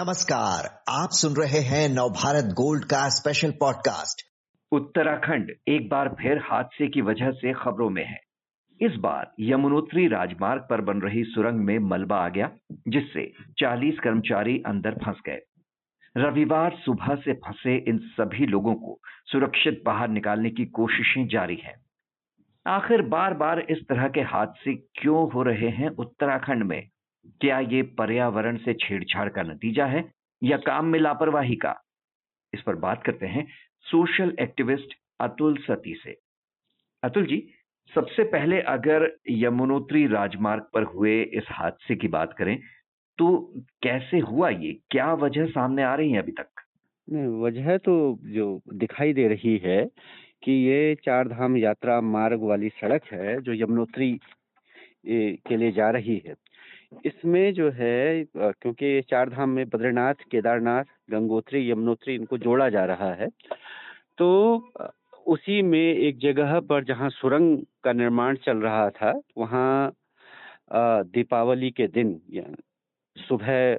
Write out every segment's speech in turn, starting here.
नमस्कार, आप सुन रहे हैं नवभारत गोल्ड का स्पेशल पॉडकास्ट उत्तराखंड एक बार फिर हादसे की वजह से खबरों में है। इस बार यमुनोत्री राजमार्ग पर बन रही सुरंग में मलबा आ गया, जिससे 40 कर्मचारी अंदर फंस गए। रविवार सुबह से फंसे इन सभी लोगों को सुरक्षित बाहर निकालने की कोशिशें जारी हैं। आखिर बार बार इस तरह के हादसे क्यों हो रहे हैं उत्तराखंड में? क्या ये पर्यावरण से छेड़छाड़ का नतीजा है या काम में लापरवाही का? इस पर बात करते हैं सोशल एक्टिविस्ट अतुल सती से। अतुल जी, सबसे पहले अगर यमुनोत्री राजमार्ग पर हुए इस हादसे की बात करें तो कैसे हुआ ये? क्या वजह सामने आ रही है अभी तक? वजह तो जो दिखाई दे रही है कि ये चार धाम यात्रा मार्ग वाली सड़क है जो यमुनोत्री के लिए जा रही है। इसमें जो है क्योंकि चार धाम में बद्रीनाथ, केदारनाथ, गंगोत्री, यमुनोत्री इनको जोड़ा जा रहा है तो उसी में एक जगह पर जहाँ सुरंग का निर्माण चल रहा था, वहाँ दीपावली के दिन सुबह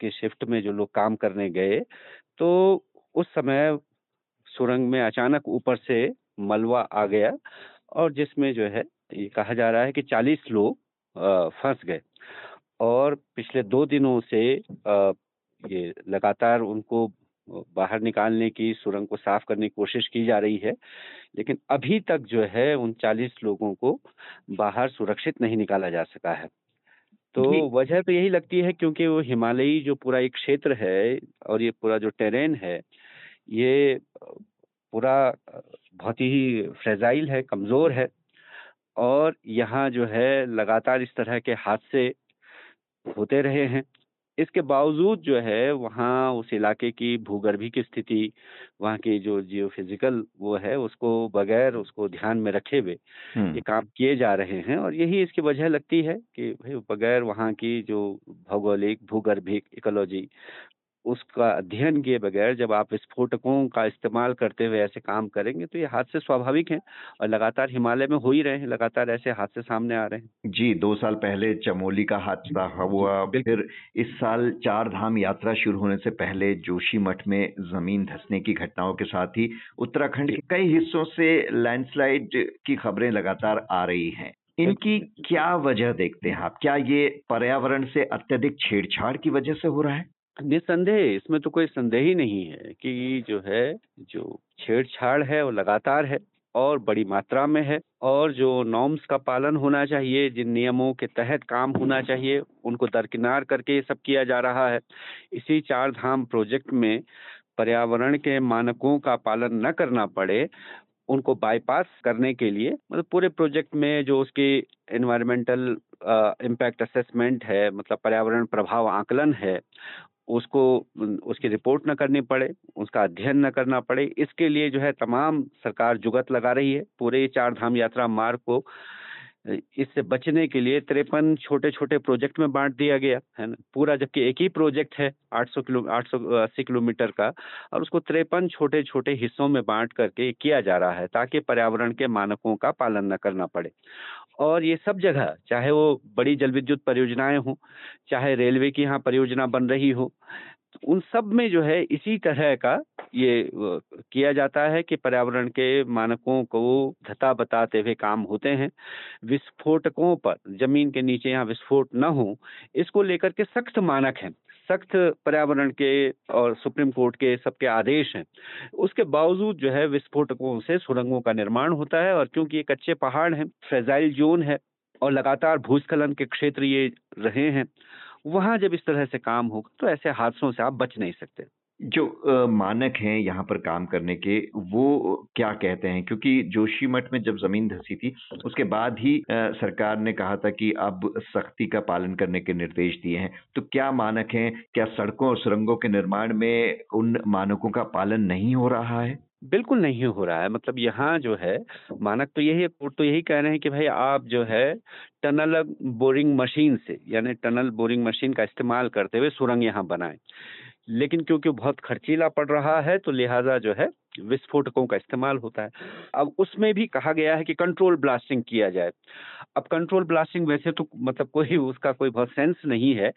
के शिफ्ट में जो लोग काम करने गए तो उस समय सुरंग में अचानक ऊपर से मलबा आ गया, और जिसमें जो है, ये कहा जा रहा है कि 40 लोग फंस गए। और पिछले दो दिनों से ये लगातार उनको बाहर निकालने की सुरंग को साफ़ करने की कोशिश की जा रही है लेकिन अभी तक जो है उन चालीस लोगों को बाहर सुरक्षित नहीं निकाला जा सका है। तो वजह तो यही लगती है क्योंकि वो हिमालयी जो पूरा एक क्षेत्र है और ये पूरा जो टेरेन है ये पूरा बहुत ही फ्रेजाइल है कमज़ोर है। और यहाँ जो है लगातार इस तरह के हादसे होते रहे हैं। इसके बावजूद जो है वहाँ उस इलाके की भूगर्भी की स्थिति वहाँ की जो जियो फ़िज़िकल वो है उसको बगैर उसको ध्यान में रखे हुए ये काम किए जा रहे हैं और यही इसकी वजह लगती है कि भाई बगैर वहाँ की जो भौगोलिक भूगर्भिक इकोलॉजी उसका अध्ययन किए बगैर जब आप विस्फोटकों का इस्तेमाल करते हुए ऐसे काम करेंगे तो ये हादसे स्वाभाविक हैं और लगातार हिमालय में हो ही रहे हैं लगातार ऐसे हादसे सामने आ रहे हैं। जी दो साल पहले चमोली का हादसा हुआ फिर इस साल चार धाम यात्रा शुरू होने से पहले जोशी मठ में ज़मीन धसने की घटनाओं के साथ ही उत्तराखंड के कई हिस्सों से लैंडस्लाइड की खबरें लगातार आ रही हैं। इनकी क्या वजह देखते हैं आप? क्या ये पर्यावरण से अत्यधिक छेड़छाड़ की वजह से हो रहा है? निसंदेह, इसमें तो कोई संदेह ही नहीं है कि जो है, जो छेड़छाड़ है वो लगातार है और बड़ी मात्रा में है और जो नॉर्म्स का पालन होना चाहिए, जिन नियमों के तहत काम होना चाहिए, उनको दरकिनार करके ये सब किया जा रहा है। इसी चार धाम प्रोजेक्ट में पर्यावरण के मानकों का पालन न करना पड़े, उनको बाईपास करने के लिए मतलब पूरे प्रोजेक्ट में जो उसकी एनवायरमेंटल इम्पैक्ट असेसमेंट है मतलब पर्यावरण प्रभाव आकलन है उसको, उसकी रिपोर्ट न करनी पड़े, उसका अध्ययन न करना पड़े। इसके लिए जो है तमाम सरकार जुगत लगा रही है। पूरे चार धाम यात्रा मार्ग को इससे बचने के लिए तिरपन छोटे छोटे प्रोजेक्ट में बांट दिया गया, है ना? पूरा जबकि एक ही प्रोजेक्ट है 800 किलो 880 किलोमीटर का, और उसको तिरपन छोटे छोटे हिस्सों में बांट करके किया जा रहा है, ताकि पर्यावरण के मानकों का पालन न करना पड़े। और ये सब जगह, चाहे वो बड़ी जल विद्युत परियोजनाएँ हों, चाहे रेलवे की यहाँ परियोजना बन रही हो उन सब में जो है इसी तरह का ये किया जाता है कि पर्यावरण के मानकों को धता बताते हुए काम होते हैं। विस्फोटकों पर, ज़मीन के नीचे यहाँ विस्फोट न हो, इसको लेकर के सख्त मानक हैं। सख्त पर्यावरण के और सुप्रीम कोर्ट के सबके आदेश हैं। उसके बावजूद जो है विस्फोटकों से सुरंगों का निर्माण होता है और क्योंकि ये कच्चे पहाड़ हैं, फ्रेजाइल जोन है और लगातार भूस्खलन के क्षेत्र ये रहे हैं वहाँ जब इस तरह से काम होगा तो ऐसे हादसों से आप बच नहीं सकते। जो मानक हैं यहाँ पर काम करने के, वो क्या कहते हैं? क्योंकि जोशीमठ में जब ज़मीन धसी थी, उसके बाद ही सरकार ने कहा था कि अब सख्ती का पालन करने के निर्देश दिए हैं। तो क्या मानक हैं? क्या सड़कों और सुरंगों के निर्माण में उन मानकों का पालन नहीं हो रहा है? बिल्कुल नहीं हो रहा है। मतलब यहाँ जो है, मानक तो यही कोर्ट तो यही कह रहे हैं कि भाई आप जो है टनल बोरिंग मशीन से, यानी टनल बोरिंग मशीन का इस्तेमाल करते हुए सुरंग यहाँ बनाएँ। लेकिन क्योंकि बहुत खर्चीला पड़ रहा है तो लिहाजा जो है विस्फोटकों का इस्तेमाल होता है। अब उसमें भी कहा गया है कि कंट्रोल ब्लास्टिंग किया जाए। अब कंट्रोल ब्लास्टिंग वैसे तो मतलब कोई उसका कोई बहुत सेंस नहीं है,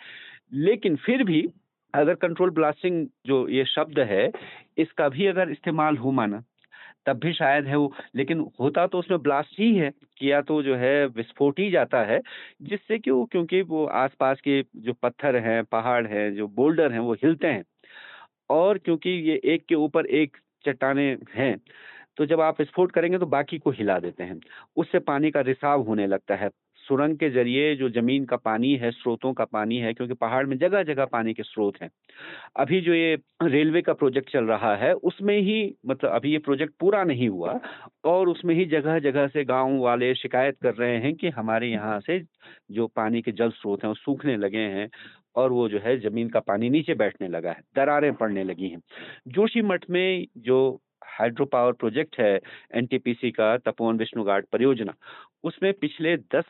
लेकिन फिर भी अगर कंट्रोल ब्लास्टिंग जो ये शब्द है, इसका भी अगर इस्तेमाल हो माना, तब भी शायद है वो, लेकिन होता तो उसमें ब्लास्ट ही है किया तो जो है विस्फोट ही जाता है, जिससे कि वो, क्योंकि वो आसपास के जो पत्थर हैं, पहाड़ हैं, जो बोल्डर हैं, वो हिलते हैं। और क्योंकि ये एक के ऊपर एक चट्टाने हैं तो जब आप विस्फोट करेंगे तो बाकी को हिला देते हैं। उससे पानी का रिसाव होने लगता है। सुरंग के ज़रिए जो ज़मीन का पानी है, स्रोतों का पानी है, क्योंकि पहाड़ में जगह जगह पानी के स्रोत हैं। अभी जो ये रेलवे का प्रोजेक्ट चल रहा है, उसमें ही मतलब अभी ये प्रोजेक्ट पूरा नहीं हुआ और उसमें ही जगह जगह से गाँव वाले शिकायत कर रहे हैं कि हमारे यहाँ से जो पानी के जल स्रोत हैं, वो सूखने लगे हैं और वो जो है ज़मीन का पानी नीचे बैठने लगा है, दरारें पड़ने लगी हैं। जोशी मठ में जो हाइड्रो पावर प्रोजेक्ट है, एनटीपीसी का तपोवन विष्णु घाट परियोजना, उसमें पिछले दस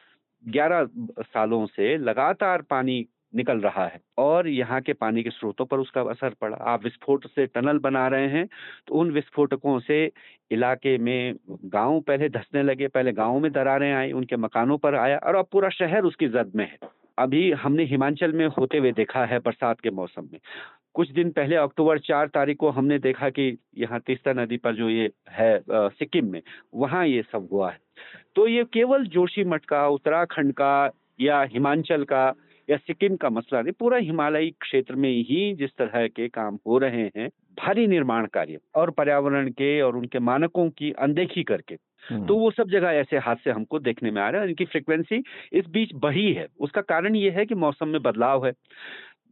ग्यारह सालों से लगातार पानी निकल रहा है। और यहाँ के पानी के स्रोतों पर उसका असर पड़ा। आप विस्फोट से टनल बना रहे हैं तो उन विस्फोटकों से इलाके में गाँव पहले धसने लगे, पहले गाँव में दरारें आई, उनके मकानों पर आया और अब पूरा शहर उसकी जद में है। अभी हमने हिमाचल में होते हुए देखा है बरसात के मौसम में। कुछ दिन पहले अक्टूबर चार तारीख को हमने देखा कि यहाँ तीस्ता नदी पर जो ये है सिक्किम में, वहाँ ये सब हुआ है। तो ये केवल जोशी मठ का, उत्तराखंड का या हिमाचल का या सिक्किम का मसला नहीं पूरा हिमालयी क्षेत्र में ही जिस तरह के काम हो रहे हैं भारी निर्माण कार्य और पर्यावरण के और उनके मानकों की अनदेखी करके हम्म। तो वो सब जगह ऐसे हादसे हमको देखने में आ रहे हैं इनकी फ्रिक्वेंसी इस बीच बढ़ी है उसका कारण ये है कि मौसम में बदलाव है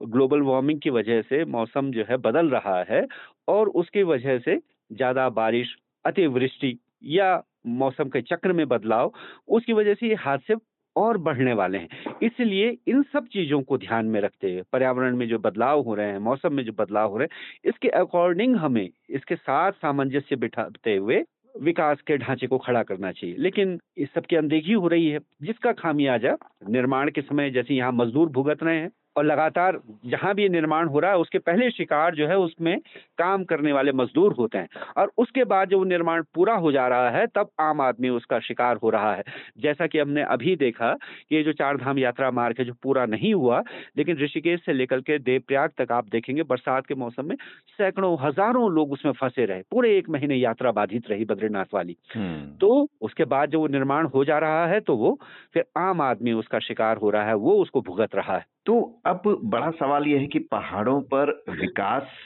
ग्लोबल वार्मिंग की वजह से मौसम जो है बदल रहा है और उसकी वजह से ज़्यादा बारिश अतिवृष्टि या मौसम के चक्र में बदलाव उसकी वजह से ये हादसे और बढ़ने वाले हैं। इसलिए इन सब चीज़ों को ध्यान में रखते हुए, पर्यावरण में जो बदलाव हो रहे हैं, मौसम में जो बदलाव हो रहे हैं, इसके अकॉर्डिंग हमें, इसके साथ सामंजस्य बिठाते हुए विकास के ढांचे को खड़ा करना चाहिए। लेकिन इस सबकी अनदेखी हो रही है, जिसका खामियाजा निर्माण के समय, जैसे यहाँ मजदूर भुगत रहे हैं और लगातार जहाँ भी निर्माण हो रहा है उसके पहले शिकार जो है उसमें काम करने वाले मजदूर होते हैं। और उसके बाद जब वो निर्माण पूरा हो जा रहा है तब आम आदमी उसका शिकार हो रहा है। जैसा कि हमने अभी देखा कि ये जो चार धाम यात्रा मार्ग है जो पूरा नहीं हुआ लेकिन ऋषिकेश से लेकर के देवप्रयाग तक आप देखेंगे बरसात के मौसम में सैकड़ों हज़ारों लोग उसमें फंसे रहे। पूरे एक महीने यात्रा बाधित रही बद्रीनाथ वाली। हम्म। तो उसके बाद जब वो निर्माण हो जा रहा है तो वो फिर आम आदमी उसका शिकार हो रहा है वो उसको भुगत रहा है। तो अब बड़ा सवाल यह है कि पहाड़ों पर विकास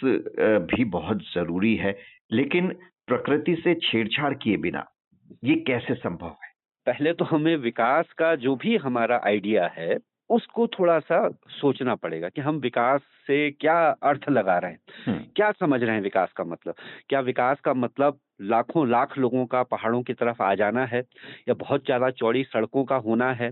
भी बहुत ज़रूरी है लेकिन प्रकृति से छेड़छाड़ किए बिना ये कैसे संभव है? पहले तो हमें विकास का जो भी हमारा आइडिया है उसको थोड़ा सा सोचना पड़ेगा कि हम विकास से क्या अर्थ लगा रहे हैं। हम्म। क्या समझ रहे हैं विकास का मतलब? क्या विकास का मतलब लाखों लाख लोगों का पहाड़ों की तरफ़ आ जाना है या बहुत ज़्यादा चौड़ी सड़कों का होना है?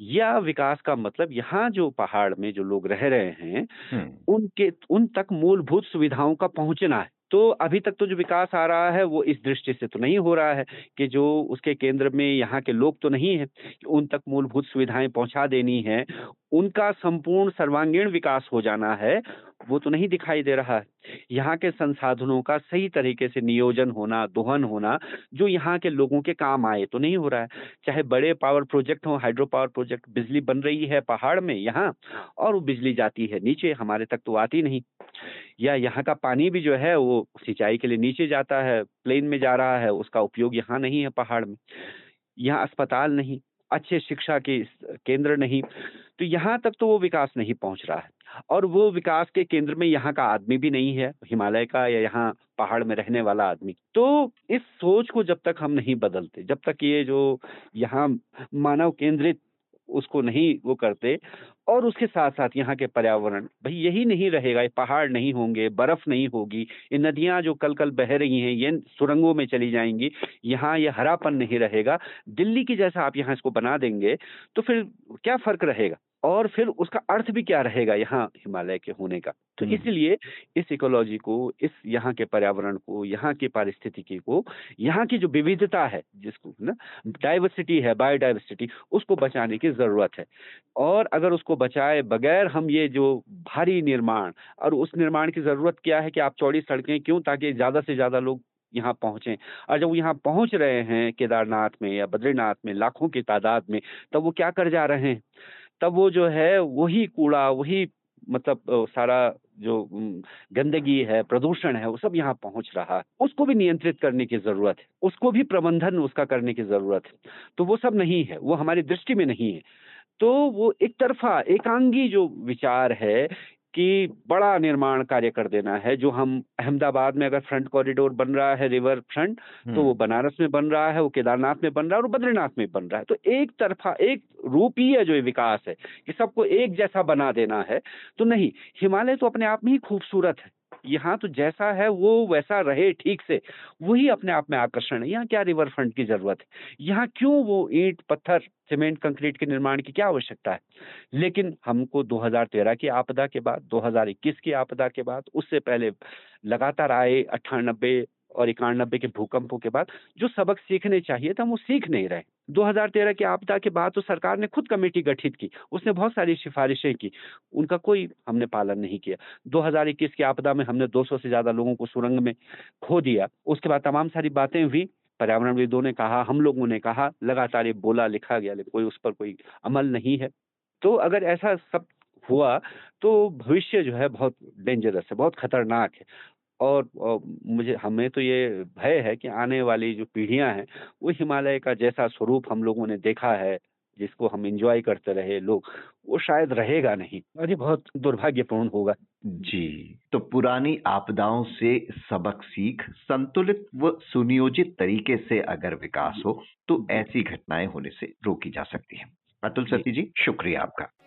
या विकास का मतलब यहाँ जो पहाड़ में जो लोग रह रहे हैं। उनके उन तक मूलभूत सुविधाओं का पहुँचना है तो अभी तक तो जो विकास आ रहा है वो इस दृष्टि से तो नहीं हो रहा है कि जो उसके केंद्र में यहाँ के लोग तो नहीं है कि उन तक मूलभूत सुविधाएँ पहुँचा देनी है उनका संपूर्ण सर्वांगीण विकास हो जाना है वो तो नहीं दिखाई दे रहा। है यहाँ के संसाधनों का सही तरीके से नियोजन होना, दोहन होना, जो यहाँ के लोगों के काम आए तो नहीं हो रहा है। चाहे बड़े पावर प्रोजेक्ट हो, हाइड्रो पावर प्रोजेक्ट, बिजली बन रही है पहाड़ में यहाँ, और वो बिजली जाती है, नीचे हमारे तक तो आती नहीं। या यहाँ का पानी भी जो है, वो सिंचाई के लिए नीचे जाता है, प्लेन में जा रहा है, उसका उपयोग यहाँ नहीं है पहाड़ में। यहाँ अस्पताल नहीं अच्छे शिक्षा के केंद्र नहीं तो यहाँ तक तो वो विकास नहीं पहुँच रहा है। और वो विकास के केंद्र में यहाँ का आदमी भी नहीं है, हिमालय का या यहाँ पहाड़ में रहने वाला आदमी। तो इस सोच को जब तक हम नहीं बदलते, जब तक ये जो यहाँ मानव केंद्रित उसको नहीं वो करते। और उसके साथ साथ यहाँ के पर्यावरण, भाई यही नहीं रहेगा, ये पहाड़ नहीं होंगे, बर्फ़ नहीं होगी, ये नदियाँ जो कल कल बह रही हैं, ये सुरंगों में चली जाएँगी, यहाँ ये हरापन नहीं रहेगा। दिल्ली की जैसा आप यहाँ इसको बना देंगे तो फिर क्या फ़र्क रहेगा? और फिर उसका अर्थ भी क्या रहेगा यहाँ हिमालय के होने का? तो हम्म। इसलिए इस इकोलॉजी को इस यहाँ के पर्यावरण को यहाँ की पारिस्थितिकी को यहाँ की जो विविधता है जिसको ना डाइवर्सिटी है बायोडाइवर्सिटी उसको बचाने की ज़रूरत है। और अगर उसको बचाए बगैर हम ये जो भारी निर्माण और उस निर्माण की ज़रूरत क्या है कि आप चौड़ी सड़कें क्यों ताकि ज़्यादा से ज़्यादा लोग यहाँ पहुँचे? और जब यहाँ पहुँच रहे हैं केदारनाथ में या बद्रीनाथ में लाखों की तादाद में तब वो क्या कर जा रहे हैं? तब वो जो है, वही कूड़ा, वही मतलब सारा जो गंदगी है, प्रदूषण है, वो सब यहाँ पहुँच रहा। है उसको भी नियंत्रित करने की ज़रूरत है। उसको भी प्रबंधन उसका करने की ज़रूरत है। तो वो सब नहीं है। वो हमारी दृष्टि में नहीं है। तो वो एक तरफा, एकांगी जो विचार है कि बड़ा निर्माण कार्य कर देना है जो हम अहमदाबाद में अगर फ्रंट कॉरिडोर बन रहा है रिवर फ्रंट तो वो हम्म। बनारस में बन रहा है वो केदारनाथ में बन रहा है और बद्रीनाथ में बन रहा है तो एक तरफा एक रूपीय जो विकास है कि सबको एक जैसा बना देना है तो नहीं हिमालय तो अपने आप में ही खूबसूरत है यहाँ तो जैसा है वो वैसा रहे ठीक से। वही अपने आप में आकर्षण है। यहाँ क्या रिवर फ्रंट की ज़रूरत है? यहाँ क्यों वो ईंट, पत्थर सीमेंट कंक्रीट के निर्माण की क्या आवश्यकता है? लेकिन हमको 2013 की आपदा के बाद 2021 की आपदा के बाद, उससे पहले लगातार आए अट्ठानबे और इक्यानबे के भूकंपों के बाद, जो सबक सीखने चाहिए था वो सीख नहीं रहे। 2013 की आपदा के बाद तो सरकार ने खुद कमेटी गठित की। उसने बहुत सारी सिफारिशें की। उनका कोई हमने पालन नहीं किया। 2021 की आपदा में हमने 200 से ज़्यादा लोगों को सुरंग में खो दिया। उसके बाद तमाम सारी बातें हुई। पर्यावरणविदों ने कहा, हम लोगों ने कहा, लगातार ये बोला, लिखा गया कोई उस पर कोई अमल नहीं है। तो अगर ऐसा सब हुआ तो भविष्य जो है बहुत डेंजरस है, बहुत खतरनाक है। और, और मुझे हमें तो ये भय है कि आने वाली जो पीढ़ियाँ हैं वो हिमालय का जैसा स्वरूप हम लोगों ने देखा है जिसको हम एंजॉय करते रहे लोग वो शायद रहेगा नहीं। और ये बहुत दुर्भाग्यपूर्ण होगा। जी। तो पुरानी आपदाओं से सबक सीख संतुलित व सुनियोजित तरीके से अगर विकास हो तो ऐसी घटनाएँ होने से रोकी जा सकती है। अतुल सती जी शुक्रिया आपका।